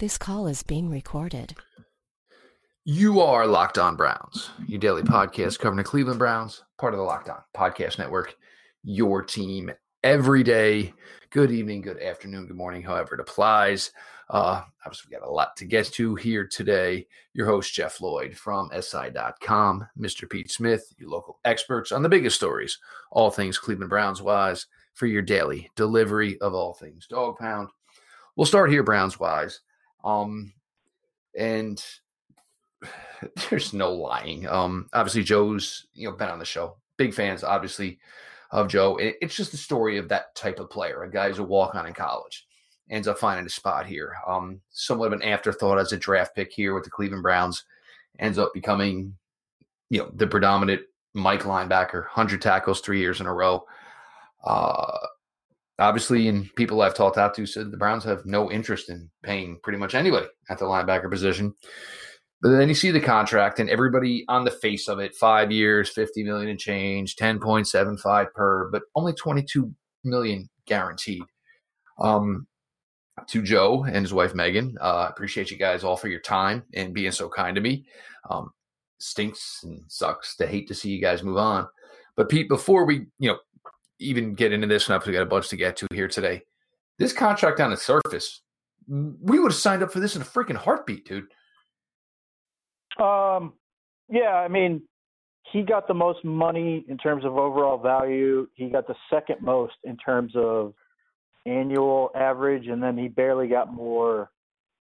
This call is being recorded. You are Locked On Browns, your daily podcast covering the Cleveland Browns, part of the Locked On Podcast Network, your team every day. Good evening, good afternoon, good morning, however it applies. Uh, obviously, we got a lot to get to here today. Your host, Jeff Lloyd from SI.com, Mr. Pete Smith, your local experts on the biggest stories, all things Cleveland Browns wise, for your daily delivery of all things Dog Pound. We'll start here, Browns wise. Um, and there's no lying. Um, obviously, Joe's you know been on the show. Big fans, obviously, of Joe. It's just the story of that type of player, a guy who's a walk on in college, ends up finding a spot here. Um, somewhat of an afterthought as a draft pick here with the Cleveland Browns, ends up becoming, you know, the predominant Mike linebacker, hundred tackles three years in a row. Uh, obviously, and people I've talked out to said the Browns have no interest in paying pretty much anybody at the linebacker position. But then you see the contract and everybody on the face of it, five years, 50 million and change, 10.75 per, but only 22 million guaranteed. Um, to Joe and his wife Megan, uh, appreciate you guys all for your time and being so kind to me. Um, stinks and sucks to hate to see you guys move on. But Pete, before we, you know, even get into this, and we got a bunch to get to here today. This contract on the surface, we would have signed up for this in a freaking heartbeat, dude. Um, yeah, I mean, he got the most money in terms of overall value. He got the second most in terms of annual average, and then he barely got more,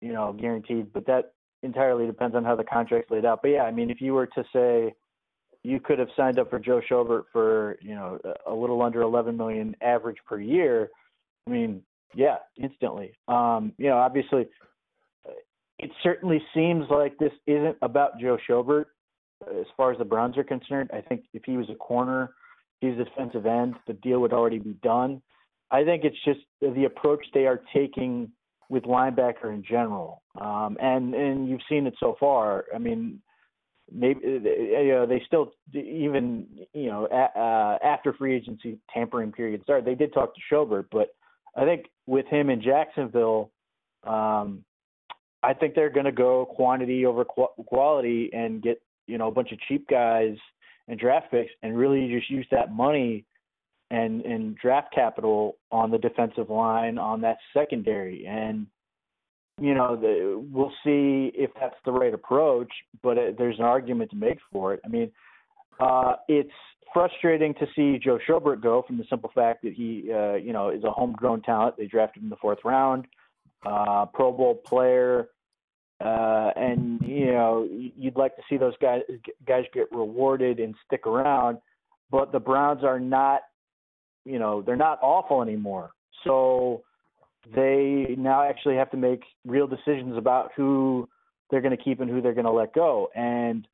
you know, guaranteed. But that entirely depends on how the contract's laid out. But yeah, I mean, if you were to say you could have signed up for Joe Schobert for you know a little under 11 million average per year. I mean, yeah, instantly. Um, you know, obviously, it certainly seems like this isn't about Joe Schobert as far as the Browns are concerned. I think if he was a corner, he's a defensive end, the deal would already be done. I think it's just the approach they are taking with linebacker in general, um, and and you've seen it so far. I mean, maybe you know, they still even you know a, uh, after free agency tampering period started, they did talk to Schobert, but I think with him in Jacksonville, um, I think they're going to go quantity over quality and get you know a bunch of cheap guys and draft picks and really just use that money and and draft capital on the defensive line on that secondary. And you know, the, we'll see if that's the right approach, but it, there's an argument to make for it. I mean, uh, it's frustrating to see Joe Schobert go from the simple fact that he, uh, you know, is a homegrown talent. They drafted him in the fourth round, uh, Pro Bowl player, uh, and you know, you'd like to see those guys guys get rewarded and stick around. But the Browns are not, you know, they're not awful anymore. So they now actually have to make real decisions about who they're going to keep and who they're going to let go. And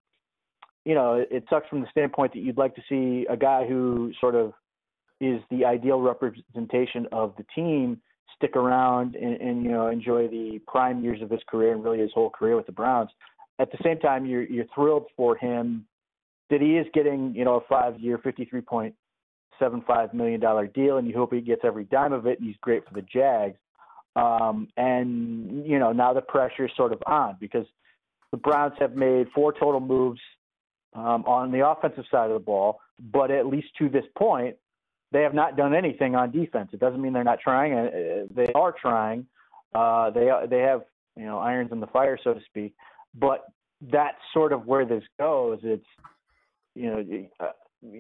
you know, it, it sucks from the standpoint that you'd like to see a guy who sort of is the ideal representation of the team stick around and, and you know enjoy the prime years of his career and really his whole career with the Browns. At the same time, you're you're thrilled for him that he is getting you know a five year, fifty three point seven five million dollar deal, and you hope he gets every dime of it. And he's great for the Jags. Um, and you know now the pressure is sort of on because the Browns have made four total moves um, on the offensive side of the ball, but at least to this point, they have not done anything on defense. It doesn't mean they're not trying. Uh, they are trying. Uh, they they have you know irons in the fire, so to speak. But that's sort of where this goes. It's you know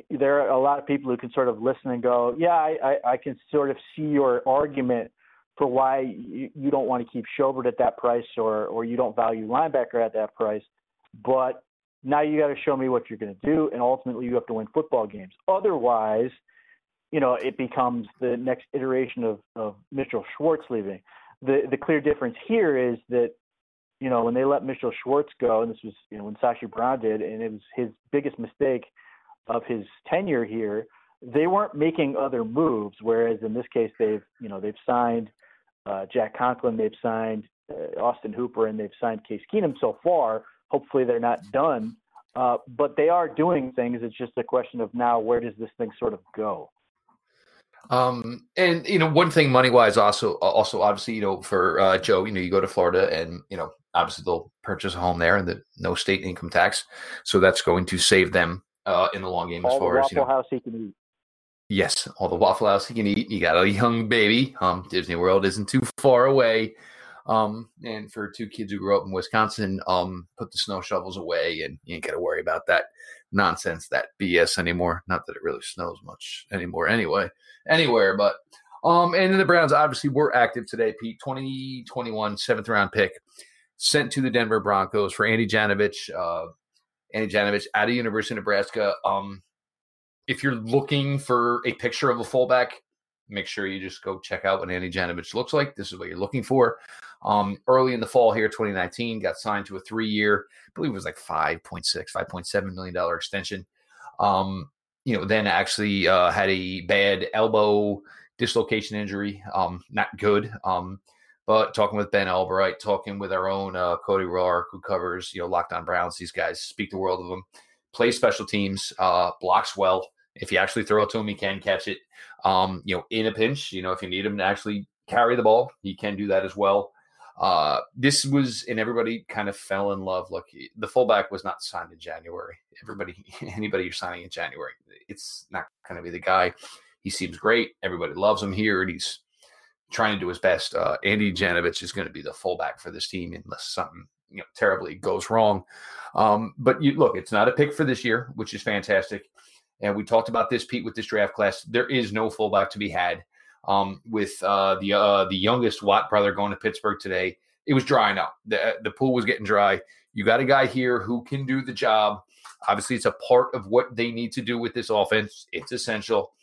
there are a lot of people who can sort of listen and go, yeah, I, I, I can sort of see your argument for why you, you don't want to keep Schobert at that price or or you don't value linebacker at that price. But now you got to show me what you're going to do, and ultimately you have to win football games. Otherwise, you know, it becomes the next iteration of, of Mitchell Schwartz leaving. The the clear difference here is that, you know, when they let Mitchell Schwartz go, and this was you know when Sashi Brown did, and it was his biggest mistake of his tenure here. They weren't making other moves, whereas in this case they've you know they've signed uh, Jack Conklin, they've signed uh, Austin Hooper, and they've signed Case Keenum so far. Hopefully they're not done, uh, but they are doing things. It's just a question of now where does this thing sort of go? Um, and you know, one thing money wise, also, also obviously, you know, for uh, Joe, you know, you go to Florida, and you know, obviously they'll purchase a home there, and the no state income tax, so that's going to save them uh, in the long game All as far the as you know. House he can eat. Yes, all the Waffle House you can eat. You got a young baby. Um, Disney World isn't too far away. Um, and for two kids who grew up in Wisconsin, um, put the snow shovels away, and you ain't got to worry about that nonsense, that BS anymore. Not that it really snows much anymore, anyway, anywhere. But um, and then the Browns obviously were active today. Pete, 2021 seventh round pick, sent to the Denver Broncos for Andy Janovich. Uh, Andy Janovich out of University of Nebraska. Um, if you're looking for a picture of a fullback, make sure you just go check out what Andy Janovich looks like. This is what you're looking for. Um, early in the fall here, 2019, got signed to a three-year, I believe it was like 5.6, 5.7 million dollar extension. Um, you know, then actually uh, had a bad elbow dislocation injury. Um, not good. Um, but talking with Ben Albright, talking with our own uh, Cody Roark, who covers you know Locked On Browns. These guys speak the world of them. Plays special teams, uh, blocks well. If you actually throw it to him, he can catch it. Um, you know, in a pinch, you know, if you need him to actually carry the ball, he can do that as well. Uh, this was, and everybody kind of fell in love. Look, the fullback was not signed in January. Everybody, anybody you're signing in January, it's not going to be the guy. He seems great. Everybody loves him here, and he's trying to do his best. Uh, Andy Janovich is going to be the fullback for this team unless something you know terribly goes wrong. Um, but you look, it's not a pick for this year, which is fantastic. And we talked about this, Pete, with this draft class. There is no fullback to be had. Um, with uh, the uh, the youngest Watt brother going to Pittsburgh today, it was drying out. the The pool was getting dry. You got a guy here who can do the job. Obviously, it's a part of what they need to do with this offense. It's essential.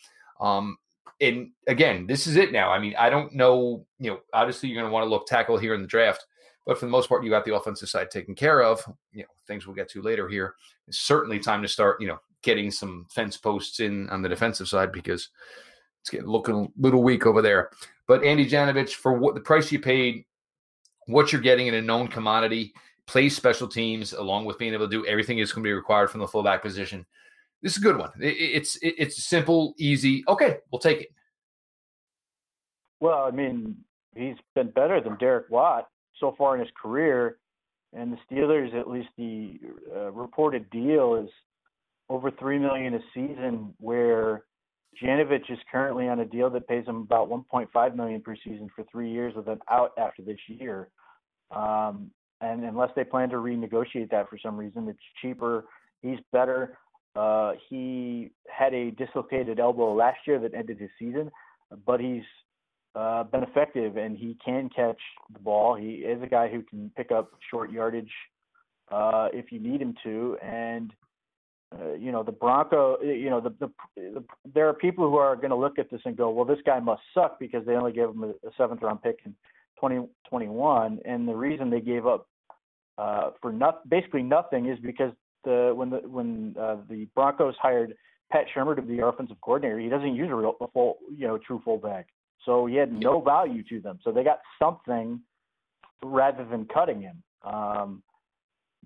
Um, and again, this is it now. I mean, I don't know. You know, obviously, you're going to want to look tackle here in the draft, but for the most part, you got the offensive side taken care of. You know, things we'll get to later here. It's certainly time to start. You know, getting some fence posts in on the defensive side because it's getting looking a little weak over there. But Andy Janovich, for what the price you paid, what you're getting in a known commodity, plays special teams along with being able to do everything that's going to be required from the fullback position. This is a good one. It, it's it, it's simple, easy. Okay, we'll take it. Well, I mean, he's been better than Derek Watt so far in his career, and the Steelers, at least the uh, reported deal is over three million a season, where Janovich is currently on a deal that pays him about 1.5 million per season for three years with an out after this year. Um, and unless they plan to renegotiate that for some reason, it's cheaper. He's better. Uh, he had a dislocated elbow last year that ended his season, but he's uh, been effective and he can catch the ball. He is a guy who can pick up short yardage uh, if you need him to. And uh, you know the Bronco. You know the, the, the there are people who are going to look at this and go, well, this guy must suck because they only gave him a, a seventh round pick in 2021, and the reason they gave up uh, for not basically nothing is because the when the when uh, the Broncos hired Pat Shurmur to be the offensive coordinator, he doesn't use a real a full you know true fullback, so he had no value to them. So they got something rather than cutting him. Um,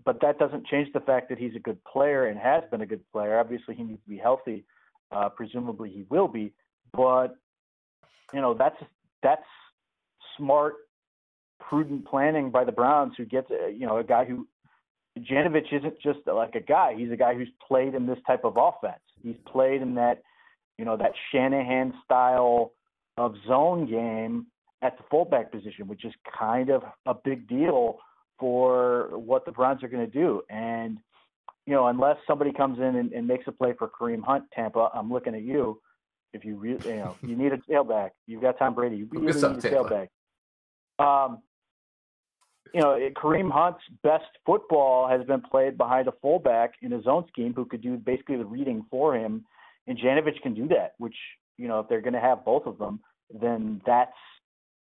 but that doesn't change the fact that he's a good player and has been a good player. Obviously, he needs to be healthy. Uh, presumably, he will be. But you know, that's that's smart, prudent planning by the Browns, who gets you know a guy who Janovich isn't just like a guy. He's a guy who's played in this type of offense. He's played in that you know that Shanahan style of zone game at the fullback position, which is kind of a big deal for what the Browns are going to do. And, you know, unless somebody comes in and, and, makes a play for Kareem Hunt, Tampa, I'm looking at you. If you really, you know, you need a tailback. You've got Tom Brady. You really need a tailback. Um, you know, Kareem Hunt's best football has been played behind a fullback in his own scheme who could do basically the reading for him. And Janovich can do that, which, you know, if they're going to have both of them, then that's,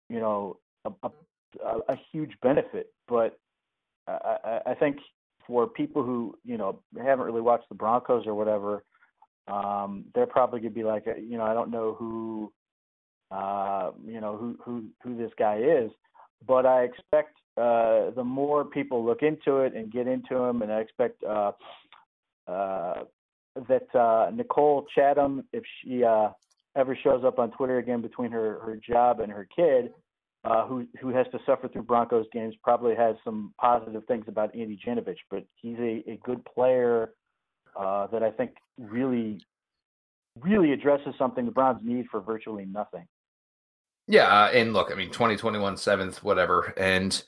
you know, a, a a, huge benefit. But I, I think for people who you know haven't really watched the Broncos or whatever, um, they're probably gonna be like, you know, I don't know who, uh, you know, who who who this guy is, but I expect uh, the more people look into it and get into him, and I expect uh, uh, that uh, Nicole Chatham, if she uh, ever shows up on Twitter again between her her job and her kid, uh, who who has to suffer through Broncos games, probably has some positive things about Andy Janovich, but he's a, a good player uh, that I think really really addresses something the Browns need for virtually nothing. Yeah, uh, and look, I mean, 2021 seventh, whatever, and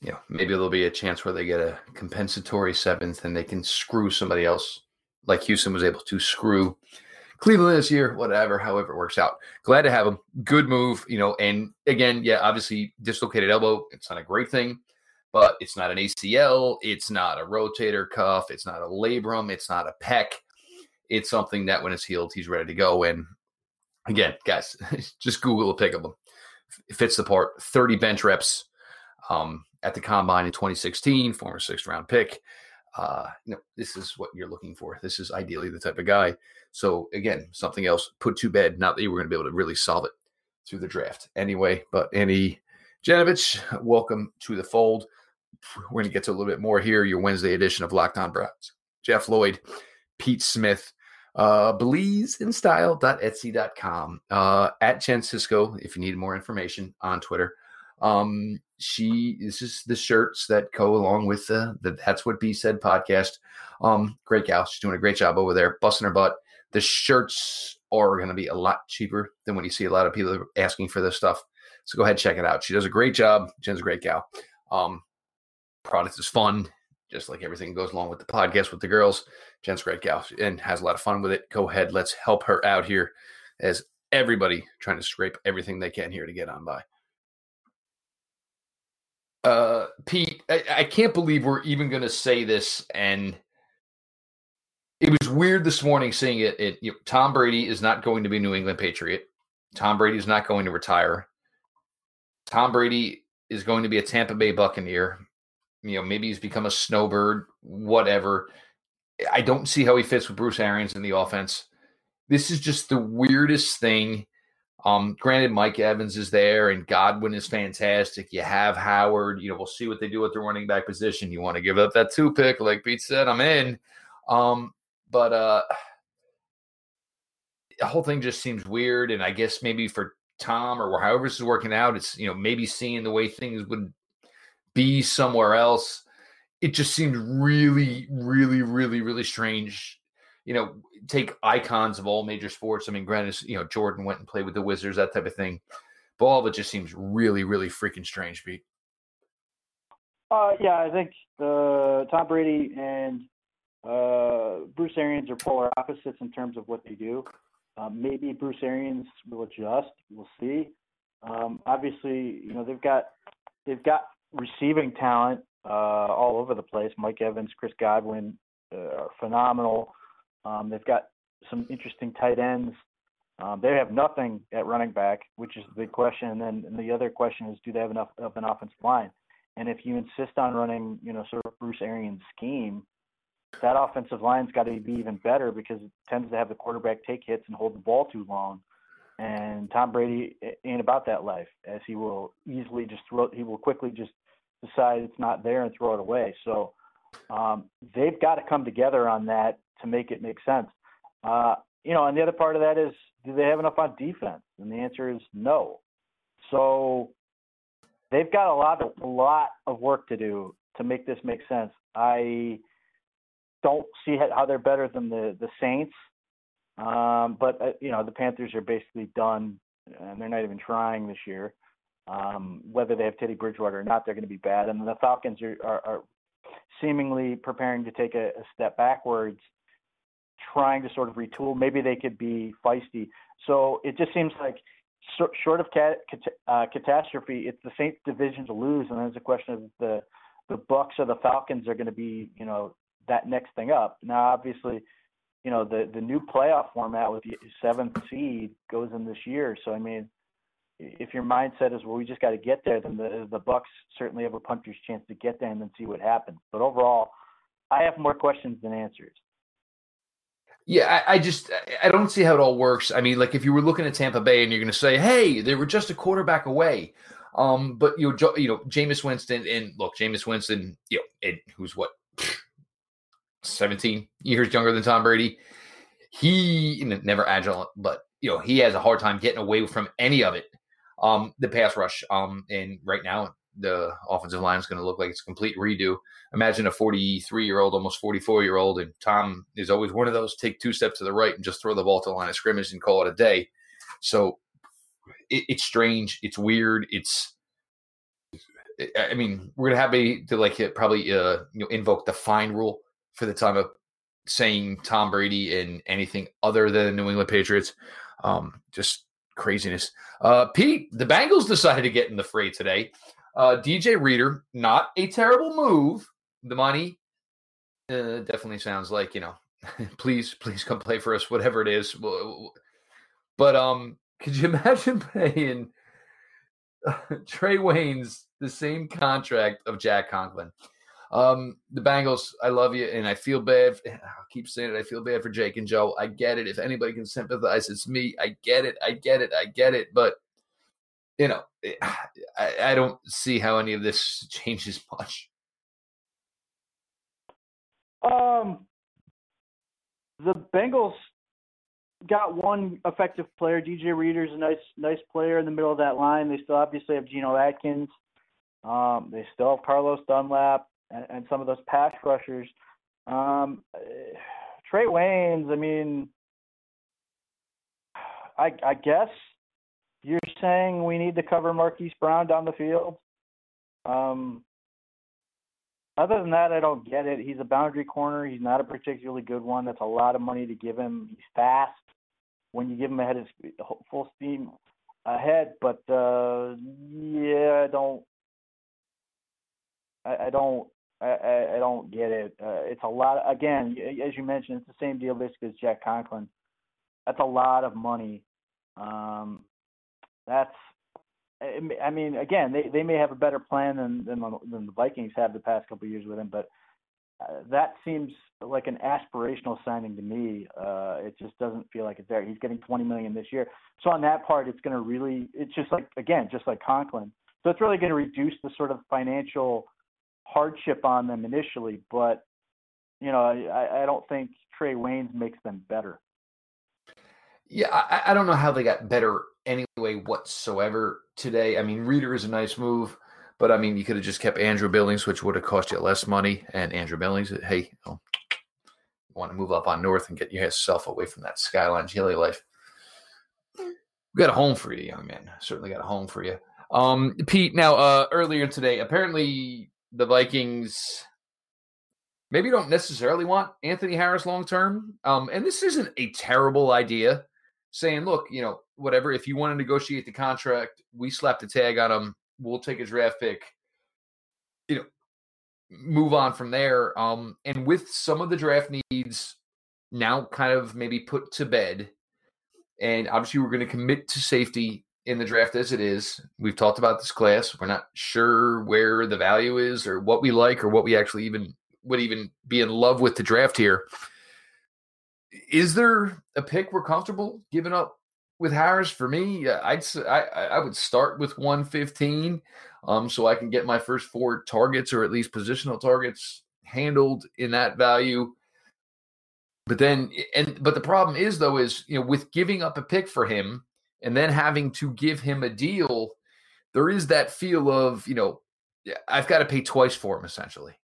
you know maybe there'll be a chance where they get a compensatory seventh and they can screw somebody else, like Houston was able to screw Cleveland this year, whatever, however it works out. Glad to have him. Good move, you know. And again, yeah, obviously dislocated elbow. It's not a great thing, but it's not an ACL. It's not a rotator cuff. It's not a labrum. It's not a pec. It's something that when it's healed, he's ready to go. And again, guys, just Google a pick of him. Fits the part. 30 bench reps um, at the combine in 2016, former sixth round pick uh, you know, this is what you're looking for. This is ideally the type of guy. So again, something else put to bed. Not that you were going to be able to really solve it through the draft anyway. But Andy Janovich, welcome to the fold. We're going to get to a little bit more here. Your Wednesday edition of Locked On Browns. Jeff Lloyd, Pete Smith, uh, bleezinstyle.etsy.com, uh, at Jen Cisco, if you need more information on Twitter. Um, she this is the shirts that go along with the, the that's what B said podcast. Um, great gal. She's doing a great job over there, busting her butt. The shirts are going to be a lot cheaper than when you see a lot of people asking for this stuff. So go ahead check it out. She does a great job. Jen's a great gal. Um, product is fun, just like everything goes along with the podcast with the girls. Jen's great gal and has a lot of fun with it. Go ahead, let's help her out here as everybody trying to scrape everything they can here to get on by uh, Pete, I, I can't believe we're even going to say this, and it was weird this morning seeing it. it you know, Tom Brady is not going to be New England Patriot. Tom Brady is not going to retire. Tom Brady is going to be a Tampa Bay Buccaneer. You know, maybe he's become a snowbird, whatever. I don't see how he fits with Bruce Arians in the offense. This is just the weirdest thing um, granted, Mike Evans is there and Godwin is fantastic. You have Howard. You know, we'll see what they do with the running back position. You want to give up that two pick, like Pete said, I'm in. Um, but uh, the whole thing just seems weird. And I guess maybe for Tom or however this is working out, it's you know maybe seeing the way things would be somewhere else. It just seems really, really, really, really strange you know, take icons of all major sports. I mean, granted, you know, Jordan went and played with the Wizards, that type of thing. But all of it just seems really, really freaking strange, Pete. Uh, yeah, I think uh, Tom Brady and uh, Bruce Arians are polar opposites in terms of what they do. Um, maybe Bruce Arians will adjust. We'll see. Um, obviously, you know they've got they've got receiving talent uh, all over the place. Mike Evans, Chris Godwin uh, are phenomenal. Um, they've got some interesting tight ends. Um, they have nothing at running back, which is the big question. And then and the other question is, do they have enough of an offensive line? And if you insist on running, you know, sort of Bruce Arians' scheme, that offensive line's got to be even better because it tends to have the quarterback take hits and hold the ball too long. And Tom Brady ain't about that life, as he will easily just throw. He will quickly just decide it's not there and throw it away. So um, they've got to come together on that to make it make sense. Uh, you know, and the other part of that is, do they have enough on defense? And the answer is no. So they've got a lot of a lot of work to do to make this make sense. I don't see how they're better than the the Saints, um, but uh, you know the Panthers are basically done, and they're not even trying this year. Um, whether they have Teddy Bridgewater or not, they're going to be bad. And the Falcons are, are, are seemingly preparing to take a, a step backwards trying to sort of retool. Maybe they could be feisty. So it just seems like short of cat, uh, catastrophe, it's the Saints division to lose, and then it's a question of the the Bucks or the Falcons are going to be, you know, that next thing up. Now, obviously, you know, the the new playoff format with the seventh seed goes in this year. So I mean, if your mindset is well, we just got to get there, then the the Bucks certainly have a puncher's chance to get there and then see what happens. But overall, I have more questions than answers. Yeah, I, I, just I don't see how it all works. I mean, like if you were looking at Tampa Bay and you're going to say, "Hey, they were just a quarterback away," um, but you know, you know, Jameis Winston and look, Jameis Winston, you know, and who's what, seventeen years younger than Tom Brady. He never agile, but you know, he has a hard time getting away from any of it. Um, the pass rush, um, and right now the offensive line is going to look like it's a complete redo. Imagine a 43 year old, almost 44 year old, and Tom is always one of those take two steps to the right and just throw the ball to the line of scrimmage and call it a day. So it, it's strange. It's weird. It's, I mean, we're gonna have a to like probably uh, you know invoke the fine rule for the time of saying Tom Brady and anything other than New England Patriots. Um, just craziness. Uh, Pete, the Bengals decided to get in the fray today. Uh, DJ Reader, not a terrible move. The money uh, definitely sounds like you know, please, please come play for us, whatever it is. But um, could you imagine paying Trae Waynes the same contract of Jack Conklin? Um, the Bengals, I love you, and I feel bad. I'll keep saying it. I feel bad for Jake and Joe. I get it. If anybody can sympathize, it's me. I get it. I get it. I get it. But you know, I, I don't see how any of this changes much. Um, the Bengals got one effective player. DJ Reader's a nice, nice player in the middle of that line. They still obviously have Geno Atkins. Um, they still have Carlos Dunlap and, and some of those pass rushers. Um, Trae Waynes, I mean, I, I guess you're saying we need to cover Marquise Brown down the field. Um, other than that, I don't get it. He's a boundary corner. He's not a particularly good one. That's a lot of money to give him. He's fast when you give him ahead of full steam ahead. But uh, yeah, I don't. I, I don't. I, I don't get it. Uh, it's a lot. Of, again, as you mentioned, it's the same deal basically as Jack Conklin. That's a lot of money. Um, that's. I mean, again, they, they may have a better plan than than, than the Vikings have the past couple of years with him, but uh, that seems like an aspirational signing to me. Uh, it just doesn't feel like it's there. He's getting 20 million this year, so on that part, it's going to really. It's just like again, just like Conklin. So it's really going to reduce the sort of financial hardship on them initially, but you know, I, I don't think Trae Waynes makes them better. Yeah, I, I don't know how they got better anyway whatsoever today. I mean, Reader is a nice move, but I mean, you could have just kept Andrew Billings, which would have cost you less money. And Andrew Billings, hey, you, know, want to move up on north and get yourself away from that skyline chili life. We got a home for you, young man. Certainly got a home for you. Um, Pete, now uh, earlier today, apparently the Vikings maybe don't necessarily want Anthony Harris long term. Um, and this isn't a terrible idea. Saying, look, you know, whatever. If you want to negotiate the contract, we slap the tag on him. We'll take a draft pick. You know, move on from there. Um, and with some of the draft needs now kind of maybe put to bed, and obviously we're going to commit to safety in the draft as it is. We've talked about this class. We're not sure where the value is or what we like or what we actually even would even be in love with the draft here. Is there a pick we're comfortable giving up with Harris? For me, I'd I, I would start with 115, um, so I can get my first four targets or at least positional targets handled in that value. But then, and but the problem is though is you know with giving up a pick for him, and then having to give him a deal, there is that feel of, you know, I've got to pay twice for him essentially.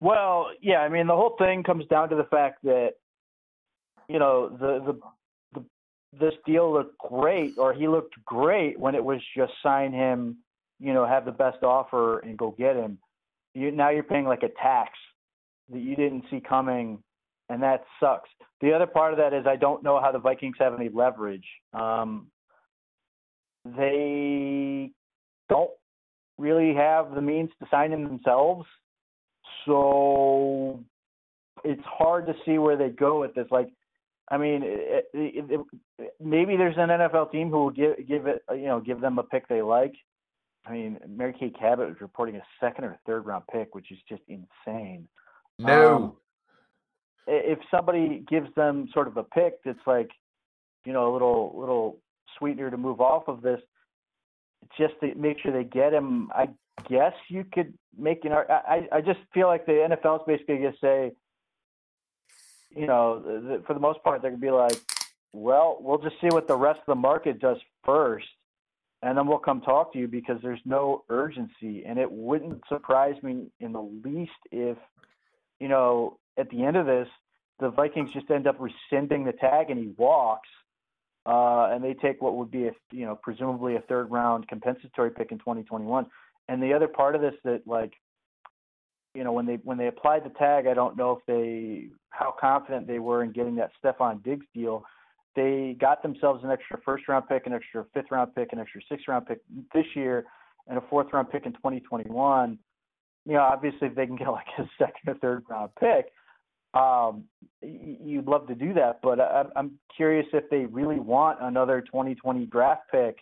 Well, yeah, I mean the whole thing comes down to the fact that you know the the, the this deal looked great or he looked great when it was just sign him, you know, have the best offer and go get him. You now you're paying like a tax that you didn't see coming and that sucks. The other part of that is I don't know how the Vikings have any leverage. Um, they don't really have the means to sign him themselves, so it's hard to see where they go with this. Like, I mean, it, it, it, maybe there's an NFL team who will give give it, you know, give them a pick they like. I mean, Mary Kay Cabot was reporting a second or third round pick, which is just insane. No. Um, if somebody gives them sort of a pick that's like, you know, a little little sweetener to move off of this, just to make sure they get him. I guess you could make an. I I just feel like the NFL is basically just say, you know, for the most part, they're to be like, Well, we'll just see what the rest of the market does first, and then we'll come talk to you because there's no urgency. And it wouldn't surprise me in the least if, you know, at the end of this, the Vikings just end up rescinding the tag and he walks, uh, and they take what would be a, you know, presumably a third round compensatory pick in 2021. And the other part of this that like, you know, when they when they applied the tag, I don't know if they how confident they were in getting that Stefon Diggs deal they got themselves an extra first round pick, an extra fifth round pick, an extra sixth round pick this year, and a fourth round pick in 2021. You know, obviously, if they can get like a second or third round pick, um, you'd love to do that. But I'm curious if they really want another 2020 draft pick,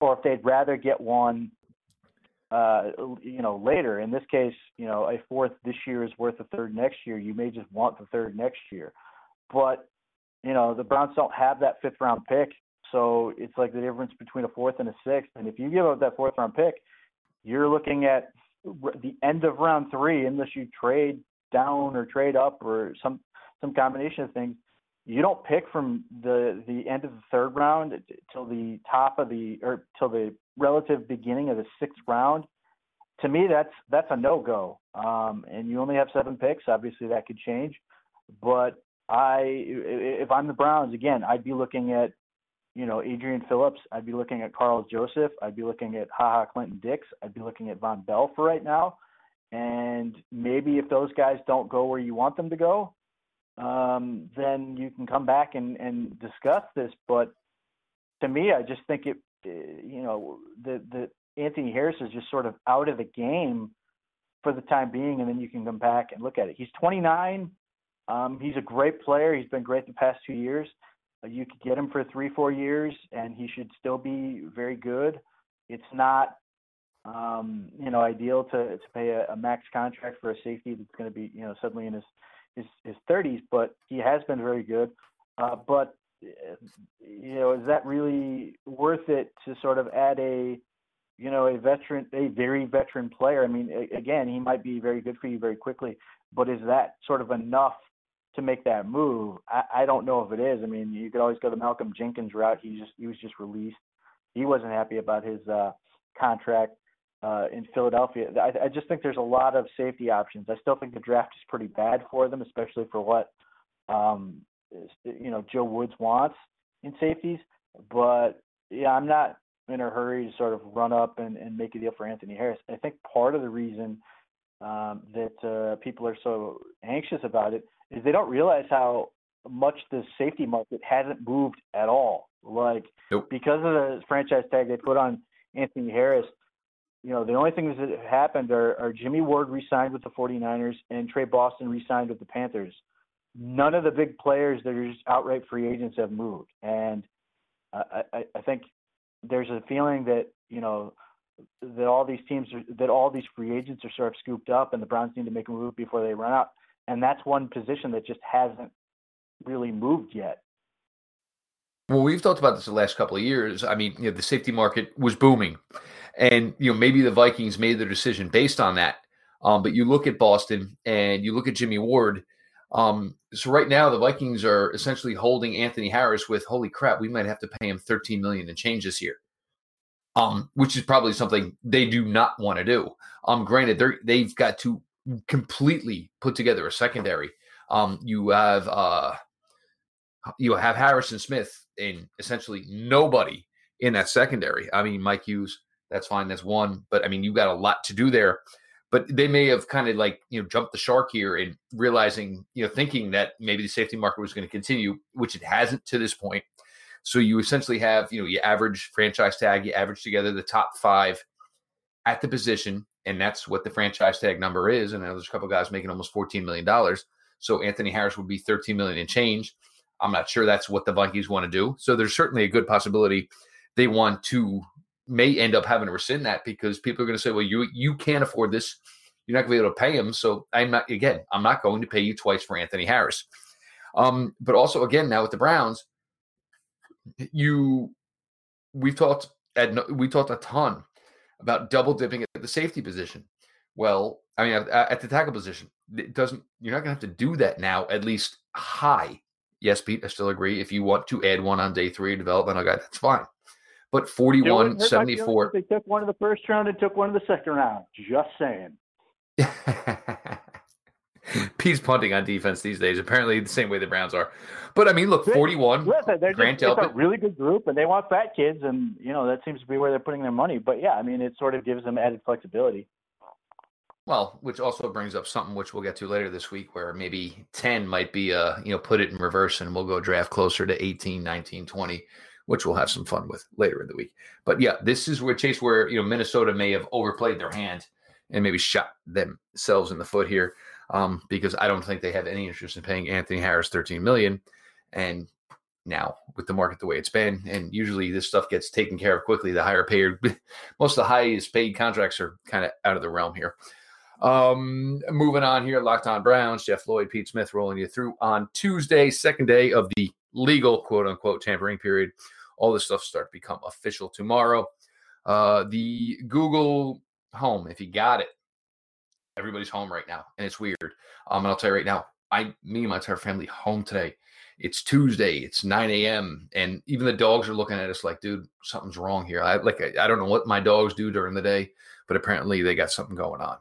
or if they'd rather get one, uh, you know, later. In this case, you know, a fourth this year is worth a third next year. You may just want the third next year, but you know, the Browns don't have that fifth round pick. So it's like the difference between a fourth and a sixth. And if you give up that fourth round pick, you're looking at the end of round three, unless you trade down or trade up or some some combination of things. You don't pick from the the end of the third round till the top of the or till the relative beginning of the sixth round. To me, that's that's a no go. Um, and you only have seven picks. Obviously, that could change, but I if I'm the Browns again, I'd be looking at you know Adrian Phillips. I'd be looking at Karl Joseph. I'd be looking at Ha Ha Clinton-Dix. I'd be looking at Vonn Bell for right now. And maybe if those guys don't go where you want them to go, um, then you can come back and, and discuss this. But to me, I just think it, eh, you know, the the Anthony Harris is just sort of out of the game for the time being, and then you can come back and look at it. He's 29. Um, he's a great player. He's been great the past two years. Uh, you could get him for three, four years, and he should still be very good. It's not, um, you know, ideal to to pay a, a max contract for a safety that's going to be, you know, suddenly in his his his 30s, but he has been very good. Uh, but you know, is that really worth it to sort of add a, you know, a veteran, a very veteran player? I mean, again, he might be very good for you very quickly, but is that sort of enough to make that move. I, I don't know if it is. I mean, you could always go the Malcolm Jenkins route. He just he was just released. He wasn't happy about his uh, contract uh, in Philadelphia. I, I just think there's a lot of safety options. I still think the draft is pretty bad for them, especially for what um, you know Joe Woods wants in safeties. But yeah, I'm not in a hurry to sort of run up and, and make a deal for Anthony Harris. I think part of the reason um, that uh, people are so anxious about it is they don't realize how much the safety market hasn't moved at all. Like nope. because of the franchise tag they put on Anthony Harris, you know, the only things that have happened are, are Jimmy Ward re-signed with the 49ers and Tre Boston re-signed with the Panthers. None of the big players that are just outright free agents have moved, and I, I, I think there's a feeling that you know that all these teams are, that all these free agents are sort of scooped up, and the Browns need to make a move before they run out and that's one position that just hasn't really moved yet. Well, we've talked about this the last couple of years. I mean, you know, the safety market was booming, and you know maybe the Vikings made their decision based on that. Um, but you look at Boston and you look at Jimmy Ward. Um, so right now the Vikings are essentially holding Anthony Harris with holy crap, we might have to pay him 13 million and change this year. Um, which is probably something they do not want to do. Um, granted, they're they've got to completely put together a secondary. Um, you have uh, you have Harrison Smith and essentially nobody in that secondary. I mean, Mike Hughes, that's fine, that's one, but I mean, you got a lot to do there. But they may have kind of like you know jumped the shark here and realizing you know thinking that maybe the safety market was going to continue, which it hasn't to this point. So you essentially have you know you average franchise tag, you average together the top five at the position and that's what the franchise tag number is. And there's a couple guys making almost $14 million. So Anthony Harris would be 13 million and change. I'm not sure that's what the Vikings want to do. So there's certainly a good possibility they want to may end up having to rescind that because people are going to say, well, you you can't afford this. You're not going to be able to pay him. So I'm not again, I'm not going to pay you twice for Anthony Harris. Um, but also again, now with the Browns, you we've talked at we talked a ton about double dipping at the safety position. Well, I mean, at, at the tackle position, it doesn't. You're not going to have to do that now. At least high yes, Pete, I still agree. If you want to add one on day three developmental guy, that's fine. But 41, 74. They took one of the first round and took one of the second round. Just saying. Pete's punting on defense these days. Apparently, the same way the Browns are. But I mean, look, 41. Listen, they're Grant just, a really good group, and they want fat kids, and you know that seems to be where they're putting their money. But yeah, I mean, it sort of gives them added flexibility. Well, which also brings up something which we'll get to later this week, where maybe 10 might be, uh, you know, put it in reverse, and we'll go draft closer to 18, 19, 20 which we'll have some fun with later in the week. But yeah, this is where Chase, where you know Minnesota may have overplayed their hand and maybe shot themselves in the foot here, um, because I don't think they have any interest in paying Anthony Harris 13 million. And now with the market the way it's been, and usually this stuff gets taken care of quickly. The higher paid, most of the highest paid contracts are kind of out of the realm here. Um, moving on here, Locked On Browns, Jeff Lloyd, Pete Smith rolling you through on Tuesday, second day of the legal quote unquote tampering period all this stuff start to become official tomorrow. Uh, the Google Home, if you got it, everybody's home right now, and it's weird. Um, and I'll tell you right now, I, me and my entire family home today. It's Tuesday. It's 9 a.m. And even the dogs are looking at us like, dude, something's wrong here. I like, I, I don't know what my dogs do during the day, but apparently they got something going on.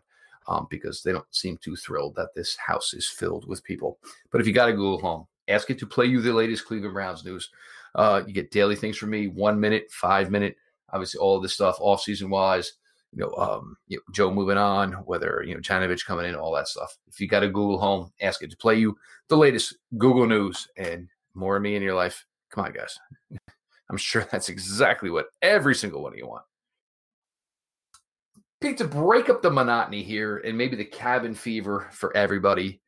Um, because they don't seem too thrilled that this house is filled with people. But if you got a Google Home, ask it to play you the latest Cleveland Browns news. Uh, you get daily things from me, one minute, five minute, obviously all this stuff off season wise. You know, um, you know, Joe moving on, whether you know Janovich coming in, all that stuff. If you got a Google Home, ask it to play you the latest Google news and more of me in your life. Come on, guys. I'm sure that's exactly what every single one of you want. Pete, to break up the monotony here and maybe the cabin fever for everybody,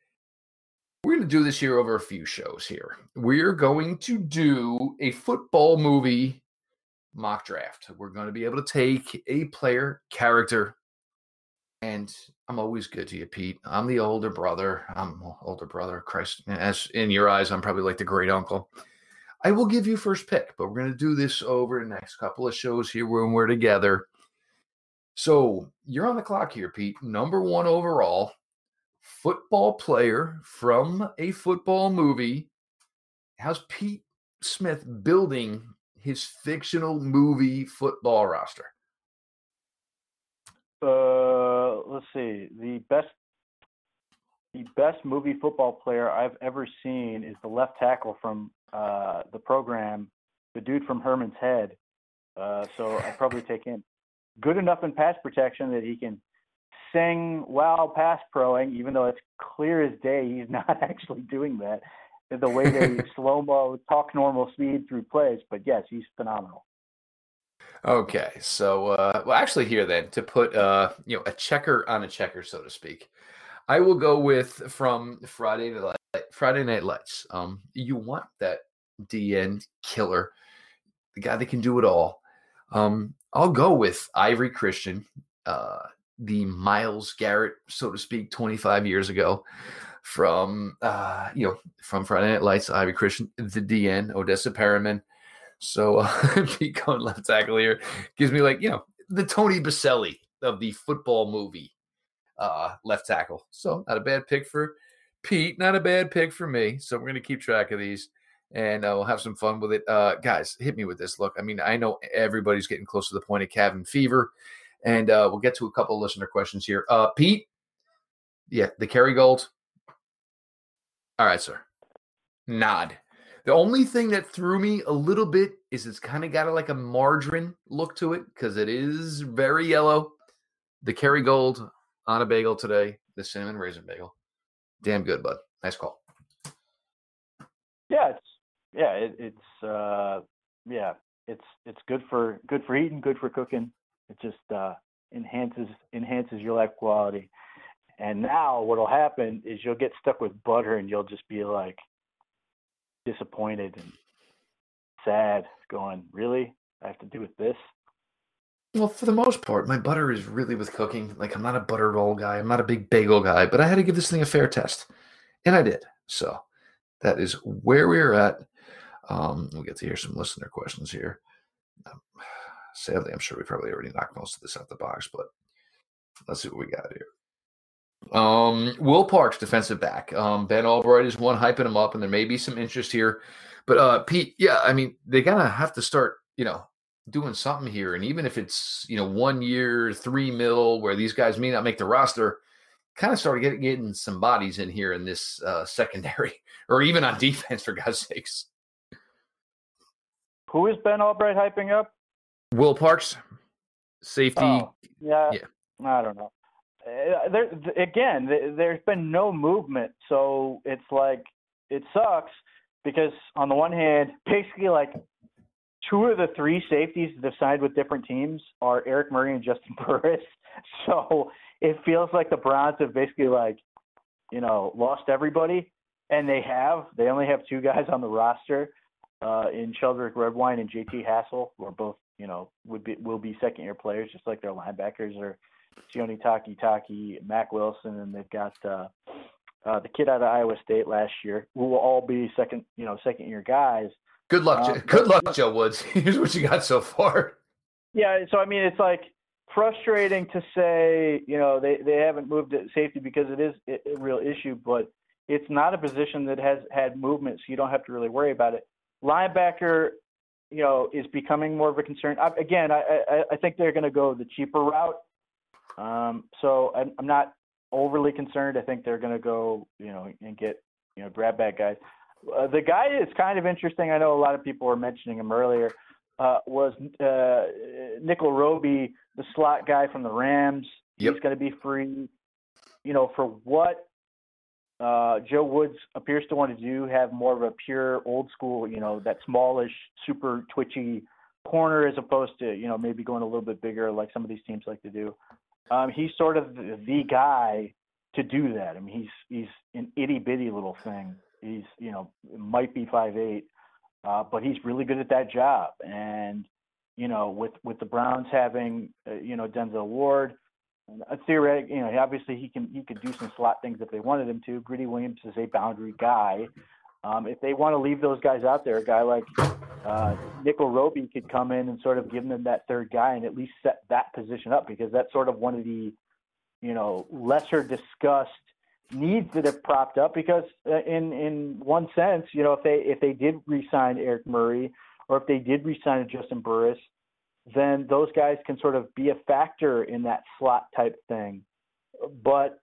we're going to do this here over a few shows here. We're going to do a football movie mock draft. We're going to be able to take a player character. And I'm always good to you, Pete. I'm the older brother. I'm older brother. Christ, as in your eyes, I'm probably like the great uncle. I will give you first pick, but we're going to do this over the next couple of shows here when we're together. So you're on the clock here, Pete. Number one overall football player from a football movie. How's Pete Smith building his fictional movie football roster? Uh, let's see. The best, the best movie football player I've ever seen is the left tackle from uh, the program, the dude from Herman's Head. Uh, so I'd probably take him. Good enough in pass protection that he can sing while pass proing, even though it's clear as day he's not actually doing that. The way they slow mo talk normal speed through plays, but yes, he's phenomenal. Okay, so uh, well, actually, here then to put uh, you know a checker on a checker, so to speak, I will go with from Friday to Night Friday Night Lights. Um, you want that DN killer, the guy that can do it all. Um, I'll go with Ivory Christian. Uh, the Myles Garrett, so to speak, 25 years ago from uh, you know from Friday Night Lights, Ivy Christian, the DN, Odessa Permian. So uh, Pete going left tackle here gives me like you know the Tony Boselli of the football movie uh, left tackle. So not a bad pick for Pete, not a bad pick for me. So we're gonna keep track of these. And uh, we'll have some fun with it. Uh, guys, hit me with this. Look, I mean, I know everybody's getting close to the point of cabin fever and uh, we'll get to a couple of listener questions here. Uh, Pete, yeah, the Kerrygold. All right, sir. Nod. The only thing that threw me a little bit is it's kind of got a, like a margarine look to it because it is very yellow. The Kerrygold on a bagel today, the cinnamon raisin bagel. Damn good, bud. Nice call. Yeah, it's yeah, it, it's uh, yeah, it's it's good for good for eating, good for cooking. It just uh, enhances enhances your life quality. And now what'll happen is you'll get stuck with butter and you'll just be like disappointed and sad, going, Really? I have to do with this? Well, for the most part, my butter is really with cooking. Like I'm not a butter roll guy. I'm not a big bagel guy, but I had to give this thing a fair test. And I did. So that is where we're at. Um, we'll get to hear some listener questions here. Um, Sadly, I'm sure we probably already knocked most of this out the box, but let's see what we got here. Um, Will Parks, defensive back. Um, Ben Albright is one hyping him up, and there may be some interest here. But uh, Pete, yeah, I mean, they gotta have to start, you know, doing something here. And even if it's you know one year, three mil, where these guys may not make the roster, kind of start getting, getting some bodies in here in this uh, secondary, or even on defense, for God's sakes. Who is Ben Albright hyping up? Will Parks, safety. Oh, yeah, yeah. I don't know. Uh, there again, there's been no movement, so it's like it sucks because on the one hand, basically like two of the three safeties that have signed with different teams are Eric Murray and Juston Burris. So it feels like the Browns have basically like, you know, lost everybody, and they have. They only have two guys on the roster uh, in Sheldrick Redwine and JT Hassell, who are both, you know, would be will be second year players, just like their linebackers are Sione Takitaki, Mack Wilson, and they've got uh, uh, the kid out of Iowa State last year, who will all be second, you know, second year guys. Good luck, uh, good luck, Joe Woods. Here's what you got so far. Yeah, so I mean, it's like frustrating to say, you know, they they haven't moved at safety because it is a real issue, but it's not a position that has had movement, so you don't have to really worry about it. Linebacker, you know, is becoming more of a concern. I, again, I, I I think they're going to go the cheaper route um, so I'm, I'm not overly concerned. I think they're going to go, you know, and get, you know, grab that guys. Uh, the guy is kind of interesting. I know a lot of people were mentioning him earlier. Uh, was uh, Nickell Robey, the slot guy from the Rams? Yep. He's going to be free. You know, for what uh, Joe Woods appears to want to do, have more of a pure old school, you know, that smallish, super twitchy corner as opposed to, you know, maybe going a little bit bigger like some of these teams like to do. Um, he's sort of the, guy to do that. I mean, he's he's an itty bitty little thing. He's you know might be five eight, uh, but he's really good at that job. And you know, with with the Browns having uh, you know Denzel Ward, theoretic, you know, obviously he can he could do some slot things if they wanted him to. Greedy Williams is a boundary guy. Um, if they want to leave those guys out there, a guy like uh, Nickell Robey could come in and sort of give them that third guy and at least set that position up because that's sort of one of the, you know, lesser discussed needs that have propped up. Because uh, in in one sense, you know, if they if they did re-sign Eric Murray or if they did re-sign Juston Burris, then those guys can sort of be a factor in that slot type thing. But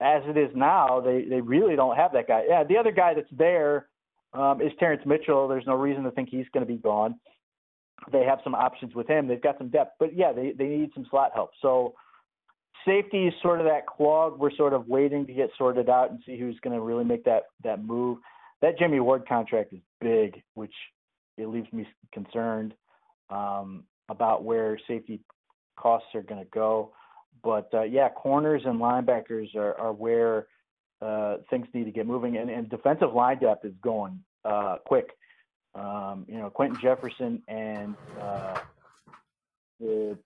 as it is now, they they really don't have that guy. Yeah, the other guy that's there um, is Terrance Mitchell. There's no reason to think he's going to be gone. They have some options with him. They've got some depth, but yeah, they they need some slot help. So safety is sort of that clog. We're sort of waiting to get sorted out and see who's going to really make that that move. That Jimmy Ward contract is big, which it leaves me concerned um, about where safety costs are going to go. But uh, yeah, corners and linebackers are, are where uh, things need to get moving, and, and defensive line depth is going uh, quick. Um, you know, Quinton Jefferson and uh, the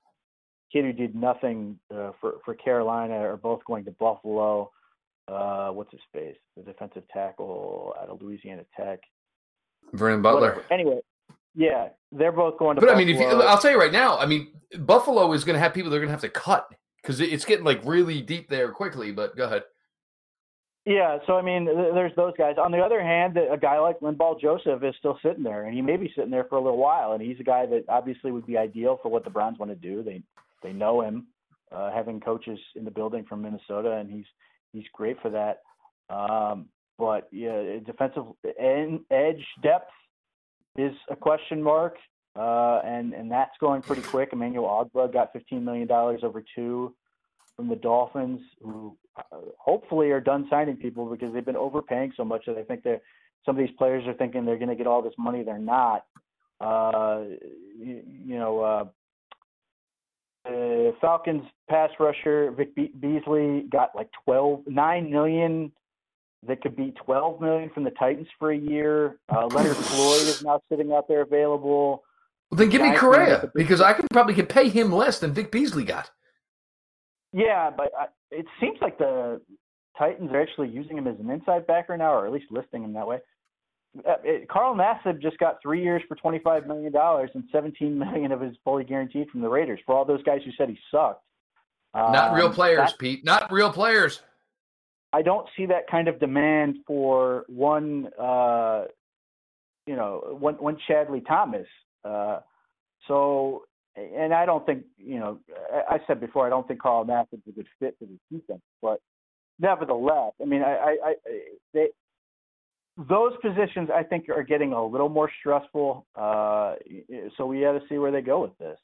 kid who did nothing uh, for for Carolina are both going to Buffalo. Uh, what's his face? The defensive tackle out of Louisiana Tech. Vernon Butler. Whatever. Anyway, yeah, they're both going to. But Buffalo. I mean, if you, I'll tell you right now, I mean, Buffalo is going to have people they're going to have to cut because it's getting like really deep there quickly. But go ahead. Yeah, so I mean, there's those guys. On the other hand, a guy like Linval Joseph is still sitting there, and he may be sitting there for a little while. And he's a guy that obviously would be ideal for what the Browns want to do. They they know him, uh, having coaches in the building from Minnesota, and he's he's great for that. Um, but yeah, defensive edge depth is a question mark, uh, and and that's going pretty quick. Emmanuel Ogbah got 15 million dollars over two from the Dolphins, who uh, hopefully are done signing people because they've been overpaying so much that I think that some of these players are thinking they're going to get all this money. They're not. Uh, you, you know, uh, uh, Falcons pass rusher Vic Be- Beasley got like 12, 9 million. That could be 12 million from the Titans for a year. Uh, Leonard Floyd is now sitting out there available. Well, then give me Correa because I could probably could pay him less than Vic Beasley got. Yeah, but I, it seems like the Titans are actually using him as an inside backer now, or at least listing him that way. Uh, it, Carl Nassib just got three years for twenty-five million dollars, and seventeen million of his fully guaranteed from the Raiders. For all those guys who said he sucked, not um, real players, that, Pete. Not real players. I don't see that kind of demand for one, uh, you know, one one Chadley Thomas. Uh, so, and I don't think, you know, I, I said before, I don't think Carl Nassib is a good fit for the defense, but nevertheless, I mean, I, I, I they, those positions I think are getting a little more stressful. Uh, so we got to see where they go with this.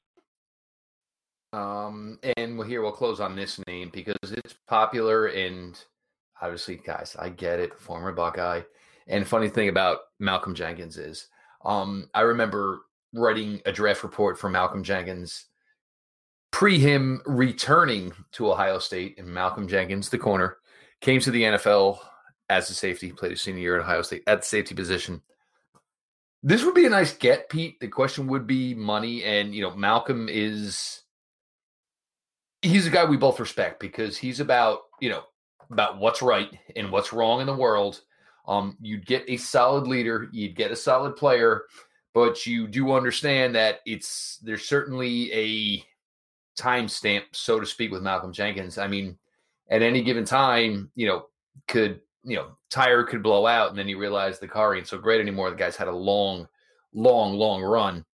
Um, and here we'll close on this name because it's popular and obviously, guys, I get it, former Buckeye. And funny thing about Malcolm Jenkins is, um, I remember writing a draft report for Malcolm Jenkins pre him returning to Ohio State, and Malcolm Jenkins, the corner, came to the NFL as a safety, played his senior year at Ohio State at the safety position. This would be a nice get, Pete. The question would be money, and you know, Malcolm is he's a guy we both respect because he's about you know about what's right and what's wrong in the world. Um, you'd get a solid leader, you'd get a solid player, but you do understand that it's there's certainly a timestamp, so to speak, with Malcolm Jenkins. I mean, at any given time, you know, could you know tire could blow out, and then you realize the car ain't so great anymore. The guy's had a long, long, long run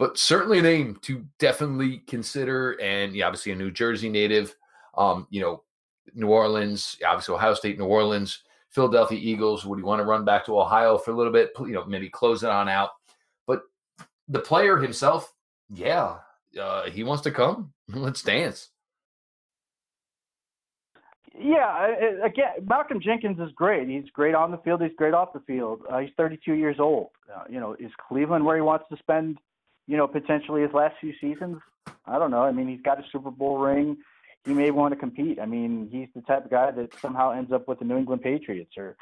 but certainly a name to definitely consider. And yeah, obviously a New Jersey native. Um, you know, New Orleans, obviously Ohio State, New Orleans, Philadelphia Eagles. Would you want to run back to Ohio for a little bit? You know, maybe close it on out. But the player himself, yeah, uh, he wants to come. Let's dance. Yeah, again, Malcolm Jenkins is great. He's great on the field. He's great off the field. Uh, he's 32 years old. Uh, you know, is Cleveland where he wants to spend you know, potentially his last few seasons. I don't know. I mean, he's got a Super Bowl ring. He may want to compete. I mean, he's the type of guy that somehow ends up with the New England Patriots or,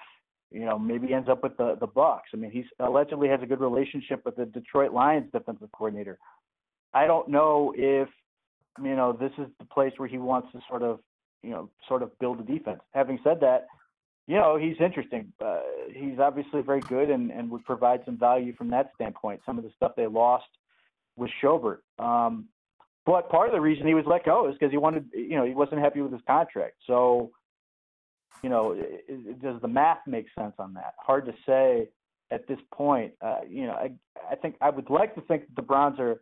you know, maybe ends up with the the Bucks. I mean, he's allegedly has a good relationship with the Detroit Lions defensive coordinator. I don't know if, you know, this is the place where he wants to sort of, you know, sort of build a defense. Having said that, you know, he's interesting. Uh, he's obviously very good and, and would provide some value from that standpoint. Some of the stuff they lost with Schobert. Um, but part of the reason he was let go is because he wanted, you know, he wasn't happy with his contract. So, you know, it, it, does the math make sense on that? Hard to say at this point. Uh, you know, I, I think I would like to think that the Browns are,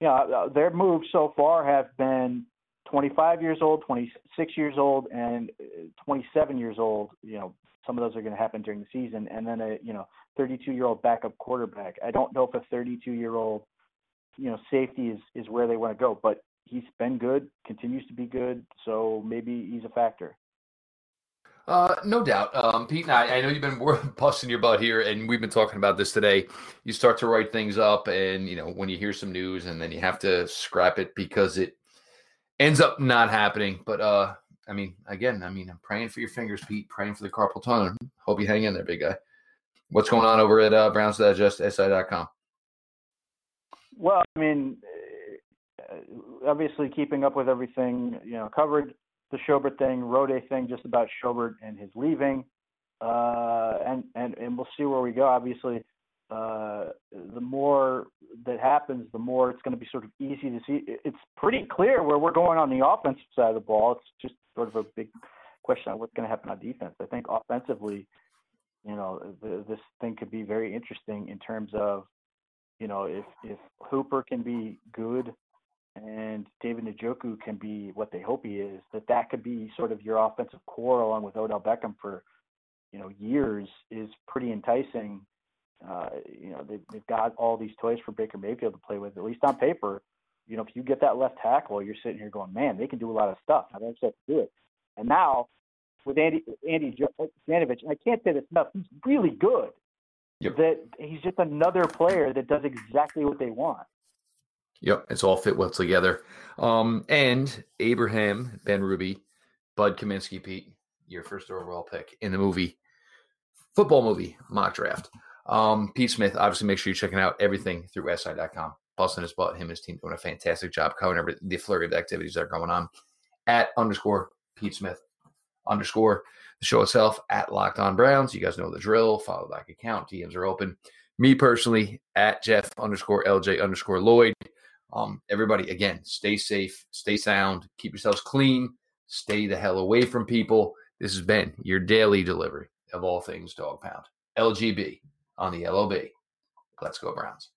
you know, uh, their moves so far have been 25 years old, 26 years old, and uh, 27 years old. You know, some of those are going to happen during the season, and then a you know 32 year old backup quarterback. I don't know if a 32 year old you know, safety is is where they want to go. But he's been good, continues to be good, so maybe he's a factor. Uh, no doubt. Um, Pete and I, I know you've been busting your butt here, and we've been talking about this today. You start to write things up, and you know when you hear some news, and then you have to scrap it because it ends up not happening. But uh, I mean, again, I mean, I'm praying for your fingers, Pete. Praying for the carpal tunnel. Hope you hang in there, big guy. What's going on over at uh, Browns Digest SI.com? Well, I mean, uh, obviously keeping up with everything, you know, covered the Schobert thing, wrote a thing just about Schobert and his leaving, uh, and and and we'll see where we go. Obviously, uh, the more that happens, the more it's going to be sort of easy to see. It's pretty clear where we're going on the offensive side of the ball. It's just sort of a big question on what's going to happen on defense. I think offensively, you know, the, this thing could be very interesting in terms of you know, if if Hooper can be good and David Njoku can be what they hope he is, that that could be sort of your offensive core along with Odell Beckham for, you know, years is pretty enticing. Uh, you know, they've, they've got all these toys for Baker Mayfield to play with, at least on paper. You know, if you get that left tackle, you're sitting here going, man, they can do a lot of stuff. I don't have to do it. And now with Andy Andy Janovich, I can't say this enough. He's really good. Yep. That he's just another player that does exactly what they want. Yep, it's all fit well together. Um, and Abraham Ben Ruby, Bud Kaminsky, Pete, your first overall pick in the movie, football movie mock draft. Um, Pete Smith, obviously, make sure you're checking out everything through SI.com. Busting has bought him and his team doing a fantastic job covering every, the flurry of activities that are going on at underscore Pete Smith underscore the show itself at Locked On Browns. You guys know the drill. Follow that account. DMs are open. Me personally at Jeff underscore LJ underscore Lloyd. Um, everybody, again, stay safe, stay sound, keep yourselves clean, stay the hell away from people This has been your daily delivery of all things dog pound. LGB on the LOB. Let's go Browns.